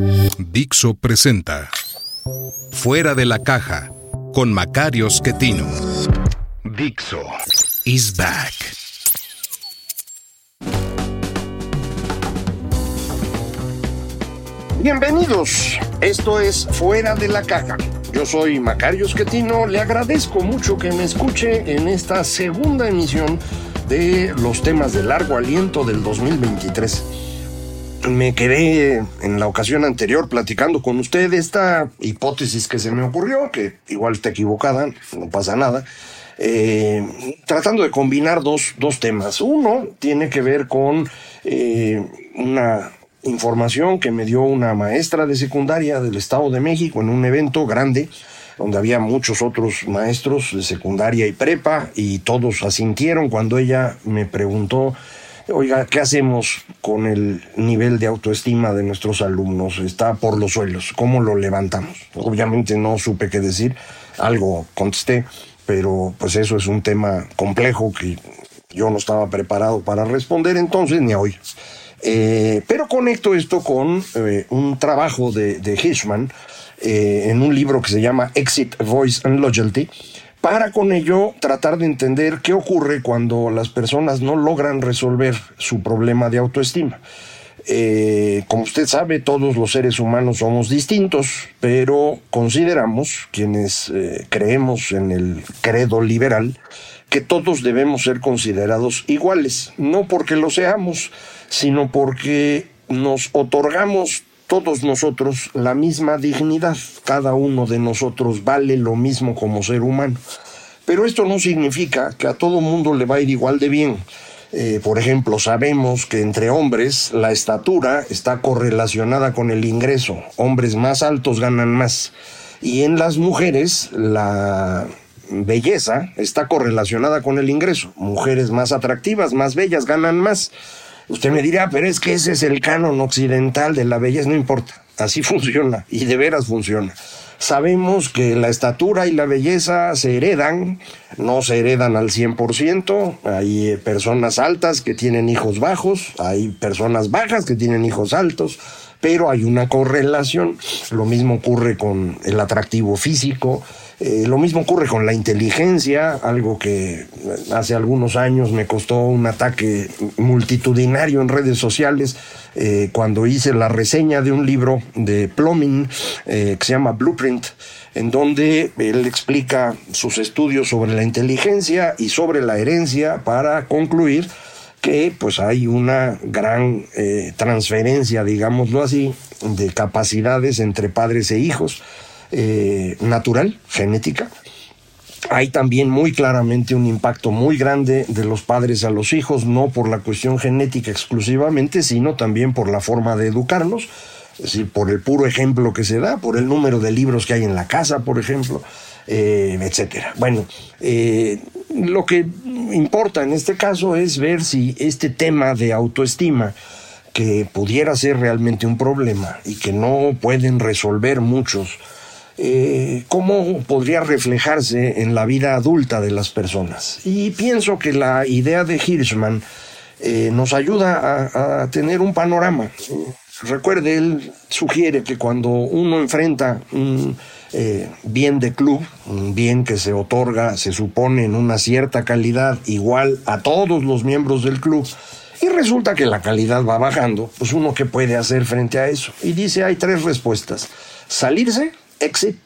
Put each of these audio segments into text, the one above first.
Dixo presenta Fuera de la caja con Macario Schettino. Dixo is back. Bienvenidos, esto es Fuera de la Caja. Yo soy Macario Schettino, le agradezco mucho que me escuche en esta segunda emisión de los temas de largo aliento del 2023. Me quedé en la ocasión anterior platicando con usted esta hipótesis que se me ocurrió, que igual está equivocada, no pasa nada, eh, tratando de combinar dos, dos, temas. Uno tiene que ver con eh, una información que me dio una maestra de secundaria del Estado de México en un evento grande donde había muchos otros maestros de secundaria y prepa y todos asintieron cuando ella me preguntó, oiga, ¿qué hacemos con el nivel de autoestima de nuestros alumnos? Está por los suelos, ¿cómo lo levantamos? Obviamente no supe qué decir, algo contesté, pero pues eso es un tema complejo que yo no estaba preparado para responder entonces ni hoy. Eh, pero conecto esto con eh, un trabajo de, de Hirschman eh, en un libro que se llama Exit, Voice and Loyalty, para con ello tratar de entender qué ocurre cuando las personas no logran resolver su problema de autoestima. Eh, como usted sabe, todos los seres humanos somos distintos, pero consideramos, quienes eh, creemos en el credo liberal, que todos debemos ser considerados iguales, no porque lo seamos, sino porque nos otorgamos todos nosotros la misma dignidad, cada uno de nosotros vale lo mismo como ser humano. Pero esto no significa que a todo mundo le va a ir igual de bien. Eh, por ejemplo, sabemos que entre hombres la estatura está correlacionada con el ingreso. Hombres más altos ganan más. Y en las mujeres la belleza está correlacionada con el ingreso. Mujeres más atractivas, más bellas, ganan más. Usted me dirá, pero es que ese es el canon occidental de la belleza, no importa, así funciona y de veras funciona. Sabemos que la estatura y la belleza se heredan, no se heredan al 100%, hay personas altas que tienen hijos bajos, hay personas bajas que tienen hijos altos, pero hay una correlación. Lo mismo ocurre con el atractivo físico, eh, lo mismo ocurre con la inteligencia, algo que hace algunos años me costó un ataque multitudinario en redes sociales eh, cuando hice la reseña de un libro de Plumbing eh, que se llama Blueprint, en donde él explica sus estudios sobre la inteligencia y sobre la herencia para concluir que pues hay una gran transferencia, digámoslo así, de capacidades entre padres e hijos eh, natural, genética. Hay también muy claramente un impacto muy grande de los padres a los hijos, no por la cuestión genética exclusivamente, sino también por la forma de educarlos, es por el puro ejemplo que se da, por el número de libros que hay en la casa, por ejemplo, eh, etcétera. Bueno, eh, lo que importa en este caso es ver si este tema de autoestima, que pudiera ser realmente un problema y que no pueden resolver muchos, eh, cómo podría reflejarse en la vida adulta de las personas. Y pienso que la idea de Hirschman eh, nos ayuda a, tener un panorama. Recuerde, él sugiere que cuando uno enfrenta un eh, bien de club, un bien que se otorga, se supone, en una cierta calidad igual a todos los miembros del club, y resulta que la calidad va bajando, pues uno qué puede hacer frente a eso. Y dice, hay tres respuestas. Salirse, exit,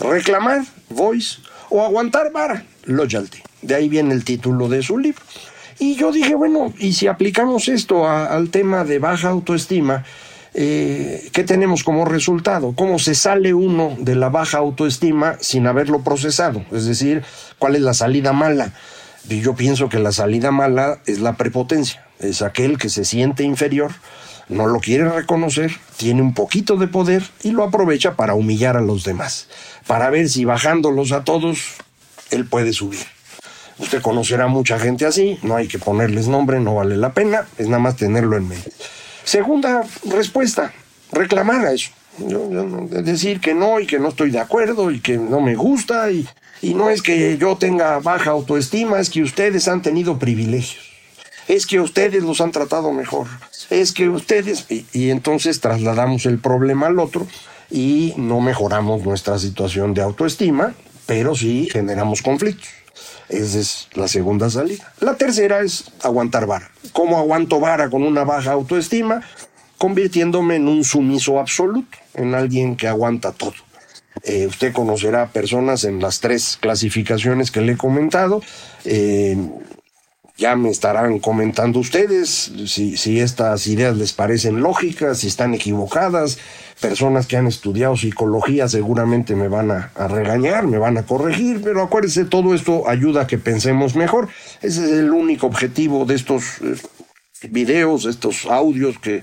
reclamar, voice, o aguantar vara, loyalty. De ahí viene el título de su libro. Y yo dije, bueno, y si aplicamos esto al tema de baja autoestima, eh, ¿qué tenemos como resultado? ¿Cómo se sale uno de la baja autoestima sin haberlo procesado? Es decir, ¿cuál es la salida mala? Y yo pienso que la salida mala es la prepotencia, es aquel que se siente inferior, no lo quiere reconocer, tiene un poquito de poder y lo aprovecha para humillar a los demás, para ver si bajándolos a todos, él puede subir. Usted conocerá mucha gente así, no hay que ponerles nombre, no vale la pena, es nada más tenerlo en mente. Segunda respuesta, reclamar a eso. decir que no y que no estoy de acuerdo y que no me gusta y, y no es que yo tenga baja autoestima, es que ustedes han tenido privilegios. Es que ustedes los han tratado mejor. Es que ustedes... Y, entonces trasladamos el problema al otro y no mejoramos nuestra situación de autoestima, pero sí generamos conflictos. Esa es la segunda salida. La tercera es aguantar vara. ¿Cómo aguanto vara con una baja autoestima? Convirtiéndome en un sumiso absoluto, en alguien que aguanta todo. Eh, usted conocerá personas en las tres clasificaciones que le he comentado. Eh, ya me estarán comentando ustedes si, estas ideas les parecen lógicas, si están equivocadas. Personas que han estudiado psicología seguramente me van a, a regañar, me van a corregir, pero acuérdense, todo esto ayuda a que pensemos mejor. Ese es el único objetivo de estos eh, videos, estos audios que,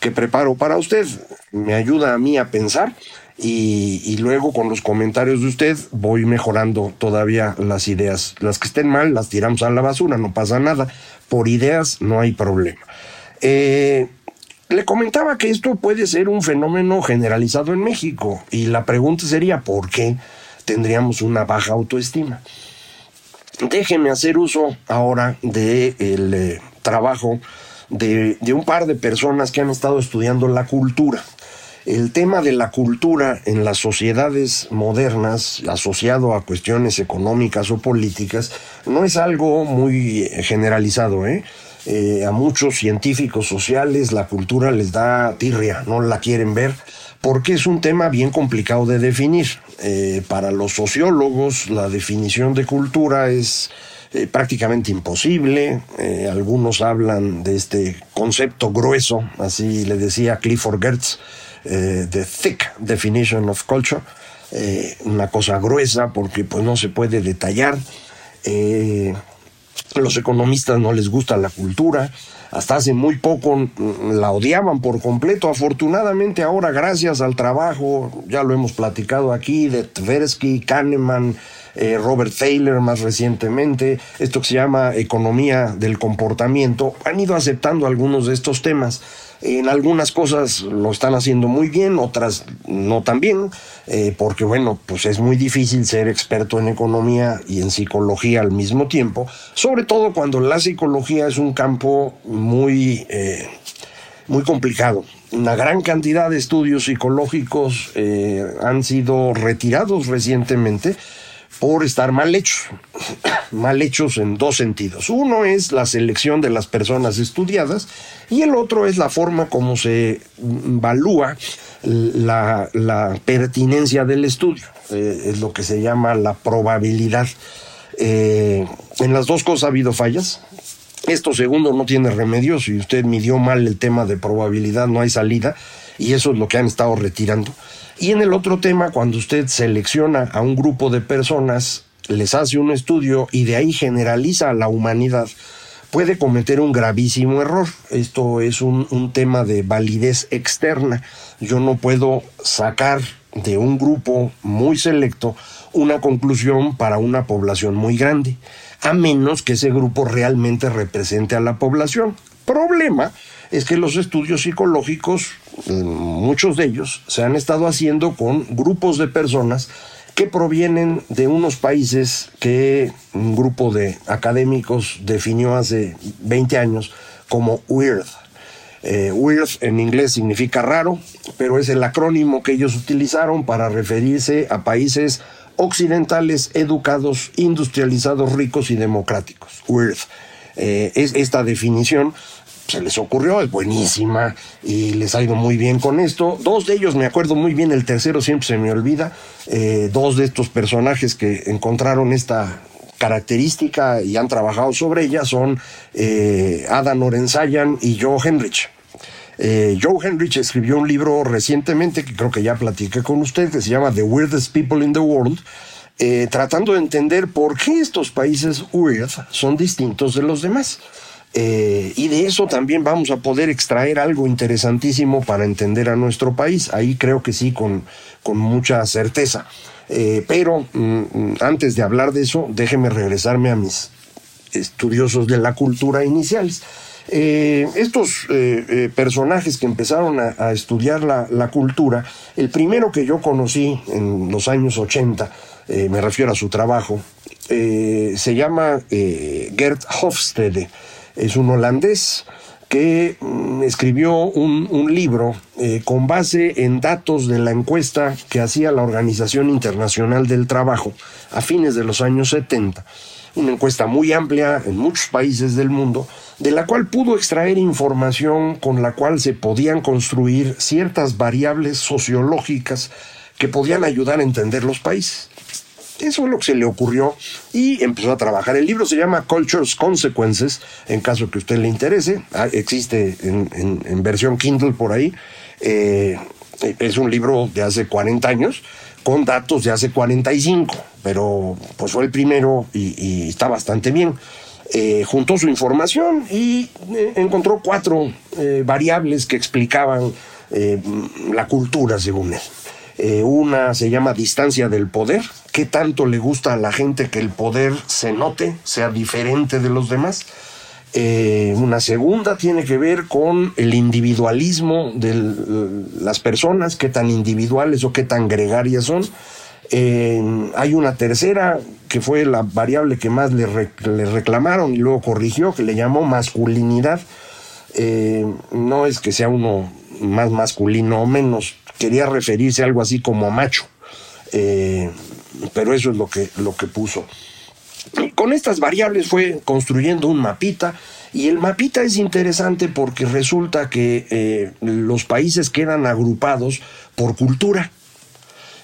que preparo para usted. Me ayuda a mí a pensar y, luego con los comentarios de usted voy mejorando todavía las ideas. Las que estén mal las tiramos a la basura, no pasa nada. Por ideas no hay problema. Eh, le comentaba que esto puede ser un fenómeno generalizado en México y la pregunta sería ¿por qué tendríamos una baja autoestima? Déjeme hacer uso ahora del de eh, trabajo de un par de personas que han estado estudiando la cultura el tema de la cultura en las sociedades modernas, asociado a cuestiones económicas o políticas, no es algo muy generalizado. ¿eh? Eh, a muchos científicos sociales la cultura les da tirria, no la quieren ver, porque es un tema bien complicado de definir. Eh, para los sociólogos la definición de cultura es eh, prácticamente imposible. Eh, algunos hablan de este concepto grueso, así le decía Clifford Gertz, eh, the thick definition of culture, eh, una cosa gruesa porque pues no se puede detallar. Eh, los economistas no les gusta la cultura, hasta hace muy poco mm, la odiaban por completo. Afortunadamente ahora, gracias al trabajo, ya lo hemos platicado aquí, de Tversky, Kahneman, eh, Robert Thaler más recientemente, esto que se llama economía del comportamiento, han ido aceptando algunos de estos temas. En algunas cosas lo están haciendo muy bien, otras no tan bien, eh, porque bueno, pues es muy difícil ser experto en economía y en psicología al mismo tiempo, sobre todo cuando la psicología es un campo muy, eh, muy complicado. Una gran cantidad de estudios psicológicos eh, han sido retirados recientemente por estar mal hechos, mal hechos en dos sentidos. Uno es la selección de las personas estudiadas y el otro es la forma como se evalúa la, pertinencia del estudio, eh, es lo que se llama la probabilidad. Eh, en las dos cosas ha habido fallas. Esto segundo no tiene remedio, si usted midió mal el tema de probabilidad no hay salida y eso es lo que han estado retirando. Y en el otro tema, cuando usted selecciona a un grupo de personas, les hace un estudio y de ahí generaliza a la humanidad, puede cometer un gravísimo error. Esto es un, tema de validez externa. Yo no puedo sacar de un grupo muy selecto una conclusión para una población muy grande, a menos que ese grupo realmente represente a la población. Problema es que los estudios psicológicos, muchos de ellos, se han estado haciendo con grupos de personas que provienen de unos países que un grupo de académicos definió hace 20 años como weird. Eh, weird en inglés significa raro, pero es el acrónimo que ellos utilizaron para referirse a países occidentales educados, industrializados, ricos y democráticos. Weird. Eh, es esta definición se les ocurrió, es buenísima y les ha ido muy bien con esto. Dos de ellos me acuerdo muy bien, el tercero siempre se me olvida. Eh, dos de estos personajes que encontraron esta característica y han trabajado sobre ella son eh, Adam Orensayan y Joe Henrich. Eh, Joe Henrich escribió un libro recientemente que creo que ya platiqué con usted que se llama The Weirdest People in the World eh, tratando de entender por qué estos países weird son distintos de los demás. Eh, y de eso también vamos a poder extraer algo interesantísimo para entender a nuestro país. Ahí creo que sí, con, con mucha certeza. Eh, pero mm, mm, antes de hablar de eso, déjeme regresarme a mis estudiosos de la cultura iniciales. Eh, estos personajes que empezaron a, estudiar la, la, cultura, el primero que yo conocí en los años 80, me refiero a su trabajo, se llama Gert Hofstede es un holandés que mm, escribió un, libro eh, con base en datos de la encuesta que hacía la Organización Internacional del Trabajo a fines de los años 70. Una encuesta muy amplia en muchos países del mundo, de la cual pudo extraer información con la cual se podían construir ciertas variables sociológicas que podían ayudar a entender los países. Eso es lo que se le ocurrió y empezó a trabajar. El libro se llama Culture's Consequences, en caso que a usted le interese. Ah, existe en, versión Kindle por ahí. Eh, es un libro de hace 40 años con datos de hace 45, pero pues fue el primero y, está bastante bien. Eh, juntó su información y eh, encontró cuatro variables que explicaban la cultura según él. Eh, una se llama distancia del poder. ¿Qué tanto le gusta a la gente que el poder se note, sea diferente de los demás? Eh, una segunda tiene que ver con el individualismo de las personas, qué tan individuales o qué tan gregarias son. Eh, hay una tercera que fue la variable que más le, reclamaron y luego corrigió, que le llamó masculinidad. no es que sea uno más masculino o menos, quería referirse a algo así como macho. Eh, pero eso es lo que, lo que puso. con estas variables fue construyendo un mapita y el mapita es interesante porque resulta que eh, los países quedan agrupados por cultura,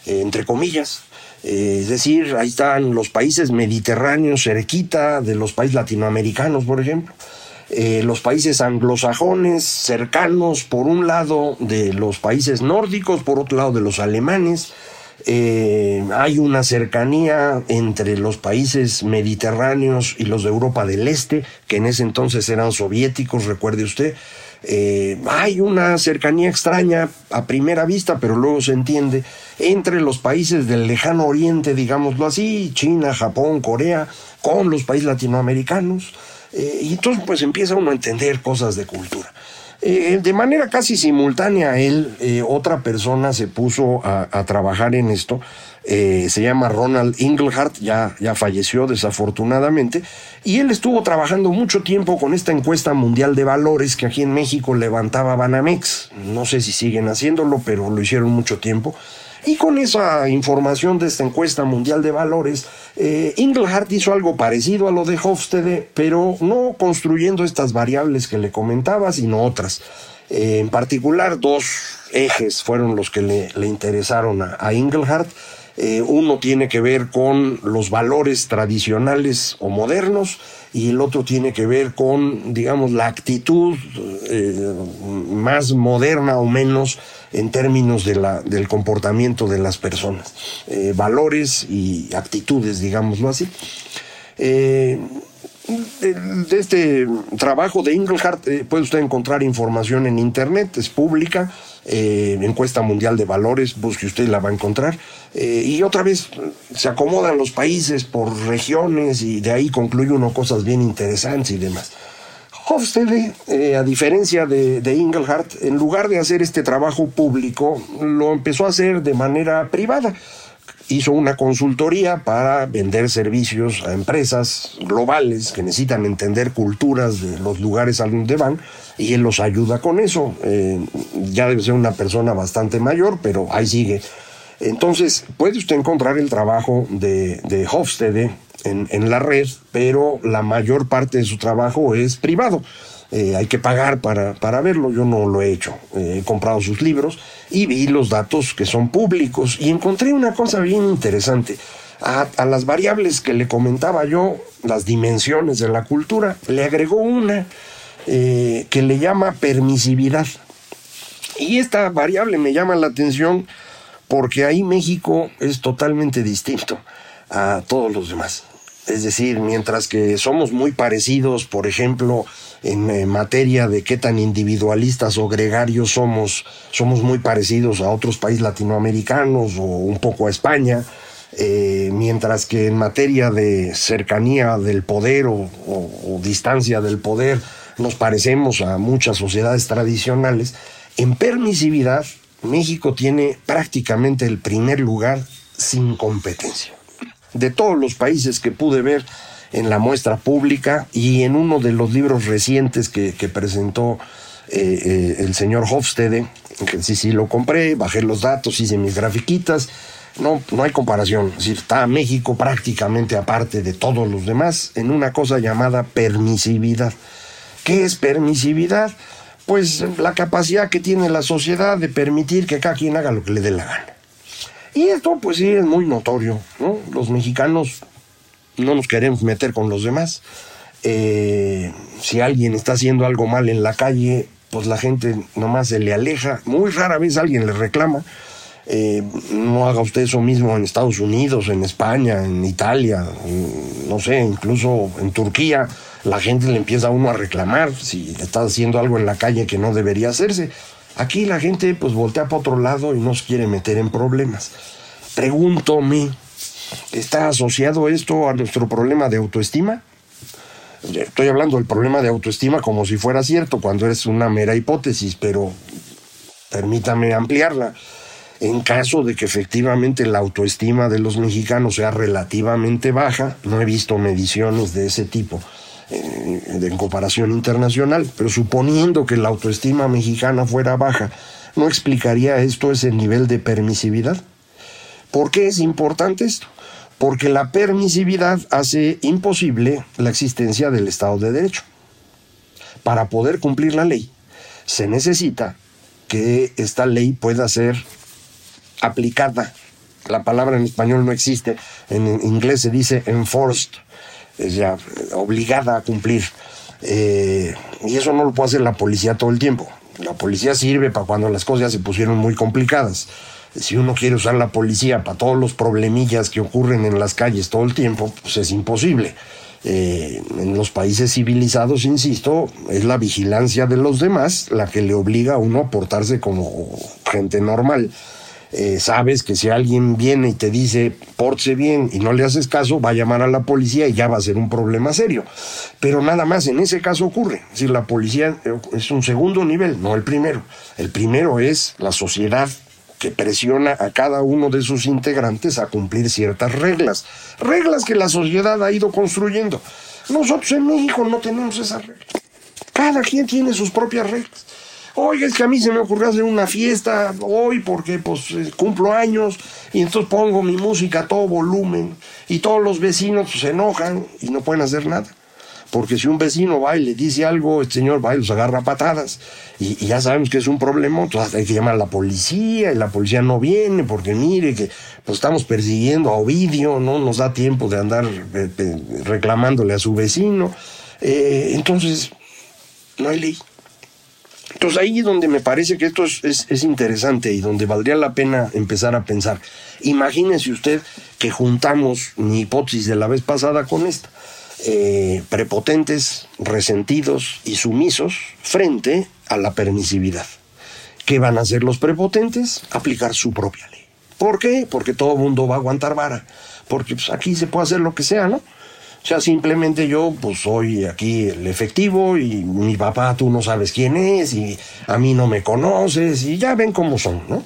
eh, entre comillas. es decir, ahí están los países mediterráneos cerquita de los países latinoamericanos, por ejemplo. Eh, los países anglosajones cercanos, por un lado de los países nórdicos, por otro lado de los alemanes. Eh, hay una cercanía entre los países mediterráneos y los de Europa del Este, que en ese entonces eran soviéticos, recuerde usted. Eh, hay una cercanía extraña a primera vista, pero luego se entiende, entre los países del lejano oriente, digámoslo así, China, Japón, Corea, con los países latinoamericanos. Eh, y entonces pues empieza uno a entender cosas de cultura. Eh, de manera casi simultánea él, eh, otra persona se puso a, trabajar en esto. se llama Ronald Inglehart, ya, ya falleció desafortunadamente, y él estuvo trabajando mucho tiempo con esta encuesta mundial de valores que aquí en México levantaba Banamex. No sé si siguen haciéndolo, pero lo hicieron mucho tiempo. Y con esa información de esta encuesta mundial de valores, eh, hizo algo parecido a lo de Hofstede, pero no construyendo estas variables que le comentaba, sino otras. Eh, en particular, dos ejes fueron los que le, interesaron a, a eh, uno tiene que ver con los valores tradicionales o modernos y el otro tiene que ver con, digamos, la actitud eh, más moderna o menos en términos de la, del comportamiento de las personas, eh, valores y actitudes, digámoslo así. Eh, de este trabajo de Inglehart eh, puede usted encontrar información en internet, es pública, encuesta mundial de valores, busque usted y la va a encontrar. y otra vez se acomodan los países por regiones y de ahí concluye uno cosas bien interesantes y demás. Hofstede, eh, a diferencia de, de Engelhardt, en lugar de hacer este trabajo público, lo empezó a hacer de manera privada. Hizo una consultoría para vender servicios a empresas globales que necesitan entender culturas de los lugares a donde van y él los ayuda con eso. Eh, ya debe ser una persona bastante mayor, pero ahí sigue. Entonces, puede usted encontrar el trabajo de, de Hofstede en, la red, pero la mayor parte de su trabajo es privado. Eh, hay que pagar para, para, verlo, yo no lo he hecho. Eh, he comprado sus libros y vi los datos que son públicos y encontré una cosa bien interesante. A, las variables que le comentaba yo, las dimensiones de la cultura, le agregó una eh, que le llama permisividad. Y esta variable me llama la atención porque ahí México es totalmente distinto. a todos los demás. Es decir, mientras que somos muy parecidos, por ejemplo, en, eh, materia de qué tan individualistas o gregarios somos, somos muy parecidos a otros países latinoamericanos o un poco a España, eh, mientras que en materia de cercanía del poder o, o distancia del poder nos parecemos a muchas sociedades tradicionales, en permisividad México tiene prácticamente el primer lugar sin competencia. De todos los países que pude ver en la muestra pública y en uno de los libros recientes que, presentó eh, eh, el señor Hofstede, que sí, sí lo compré, bajé los datos, hice mis grafiquitas, no, no hay comparación. Está México prácticamente aparte de todos los demás en una cosa llamada permisividad. ¿Qué es permisividad? Pues la capacidad que tiene la sociedad de permitir que cada quien haga lo que le dé la gana. Y esto pues sí es muy notorio, ¿no? Los mexicanos no nos queremos meter con los demás. Eh, si alguien está haciendo algo mal en la calle, pues la gente nomás se le aleja. Muy rara vez alguien le reclama. Eh, no haga usted eso mismo en Estados Unidos, en España, en Italia, no sé, incluso en Turquía. La gente le empieza a uno a reclamar si está haciendo algo en la calle que no debería hacerse. Aquí la gente pues voltea para otro lado y no se quiere meter en problemas. Pregúntome, ¿está asociado esto a nuestro problema de autoestima? Estoy hablando del problema de autoestima como si fuera cierto, cuando es una mera hipótesis, pero permítame ampliarla. En caso de que efectivamente la autoestima de los mexicanos sea relativamente baja, no he visto mediciones de ese tipo eh, en comparación internacional, pero suponiendo que la autoestima mexicana fuera baja, ¿no explicaría esto ese nivel de permisividad? ¿Por qué es importante esto? Porque la permisividad hace imposible la existencia del Estado de Derecho. Para poder cumplir la ley, se necesita que esta ley pueda ser aplicada. La palabra en español no existe, en inglés se dice enforced, ya obligada a cumplir. Eh, y eso no lo puede hacer la policía todo el tiempo. La policía sirve para cuando las cosas se pusieron muy complicadas. Si uno quiere usar la policía para todos los problemillas que ocurren en las calles todo el tiempo, pues es imposible. Eh, en los países civilizados, insisto, es la vigilancia de los demás la que le obliga a uno a portarse como gente normal. Eh, sabes que si alguien viene y te dice, porte bien y no le haces caso, va a llamar a la policía y ya va a ser un problema serio. Pero nada más en ese caso ocurre. Si la policía eh, es un segundo nivel, no el primero. El primero es la sociedad que presiona a cada uno de sus integrantes a cumplir ciertas reglas. Reglas que la sociedad ha ido construyendo. Nosotros en México no tenemos esas reglas. Cada quien tiene sus propias reglas. Oiga, es que a mí se me ocurrió hacer una fiesta hoy porque pues eh, cumplo años y entonces pongo mi música a todo volumen y todos los vecinos pues, se enojan y no pueden hacer nada. Porque si un vecino va y le dice algo, el señor va y los agarra patadas. Y, ya sabemos que es un problema, entonces hay que llamar a la policía y la policía no viene porque mire que pues estamos persiguiendo a Ovidio, no nos da tiempo de andar eh, eh, reclamándole a su vecino. entonces, no hay ley. Entonces ahí es donde me parece que esto es, interesante y donde valdría la pena empezar a pensar. Imagínense usted que juntamos mi hipótesis de la vez pasada con esta. Eh, prepotentes, resentidos y sumisos frente a la permisividad. ¿Qué van a hacer los prepotentes? Aplicar su propia ley. ¿Por qué? Porque todo mundo va a aguantar vara. Porque pues, aquí se puede hacer lo que sea, ¿no? O sea, simplemente yo, pues soy aquí el efectivo y mi papá tú no sabes quién es y a mí no me conoces y ya ven cómo son, ¿no?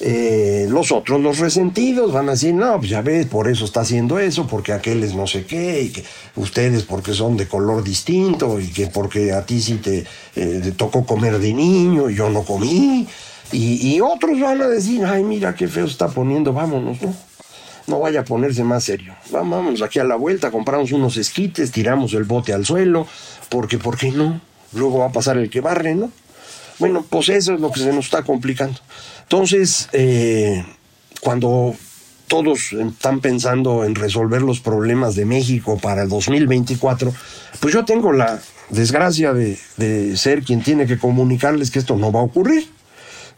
Eh, los otros, los resentidos, van a decir, no, pues ya ves, por eso está haciendo eso, porque aquel es no sé qué, y que ustedes porque son de color distinto, y que porque a ti sí te, eh, tocó comer de niño y yo no comí, y, y otros van a decir, ay, mira qué feo está poniendo, vámonos, ¿no? No vaya a ponerse más serio. Vamos aquí a la vuelta, compramos unos esquites, tiramos el bote al suelo, porque, ¿por qué no? Luego va a pasar el que barre, ¿no? Bueno, pues eso es lo que se nos está complicando. Entonces, eh, cuando todos están pensando en resolver los problemas de México para el 2024, pues yo tengo la desgracia de, de ser quien tiene que comunicarles que esto no va a ocurrir.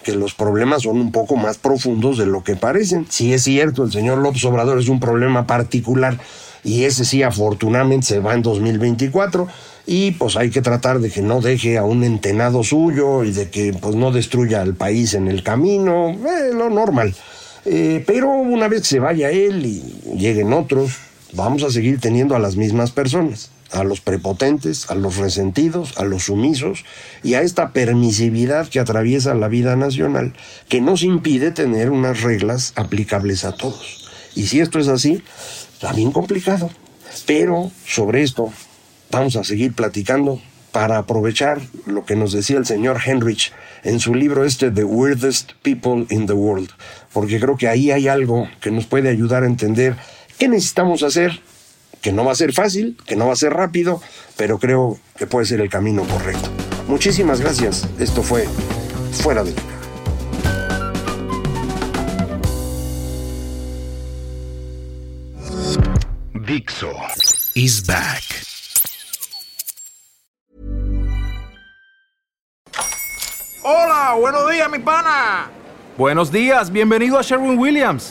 Que los problemas son un poco más profundos de lo que parecen. Si es cierto, el señor López Obrador es un problema particular y ese sí afortunadamente se va en 2024 y pues hay que tratar de que no deje a un entenado suyo y de que pues no destruya al país en el camino, eh, lo normal. Eh, pero una vez que se vaya él y lleguen otros, vamos a seguir teniendo a las mismas personas, a los prepotentes, a los resentidos, a los sumisos y a esta permisividad que atraviesa la vida nacional, que nos impide tener unas reglas aplicables a todos. Y si esto es así, está bien complicado. Pero sobre esto vamos a seguir platicando para aprovechar lo que nos decía el señor Henrich en su libro este The Weirdest People in the World, porque creo que ahí hay algo que nos puede ayudar a entender qué necesitamos hacer, que no va a ser fácil, que no va a ser rápido, pero creo que puede ser el camino correcto. Muchísimas gracias. Esto fue Fuera de Liga. Dixo is back. Hola, buenos días, mi pana. Buenos días, bienvenido a Sherwin Williams.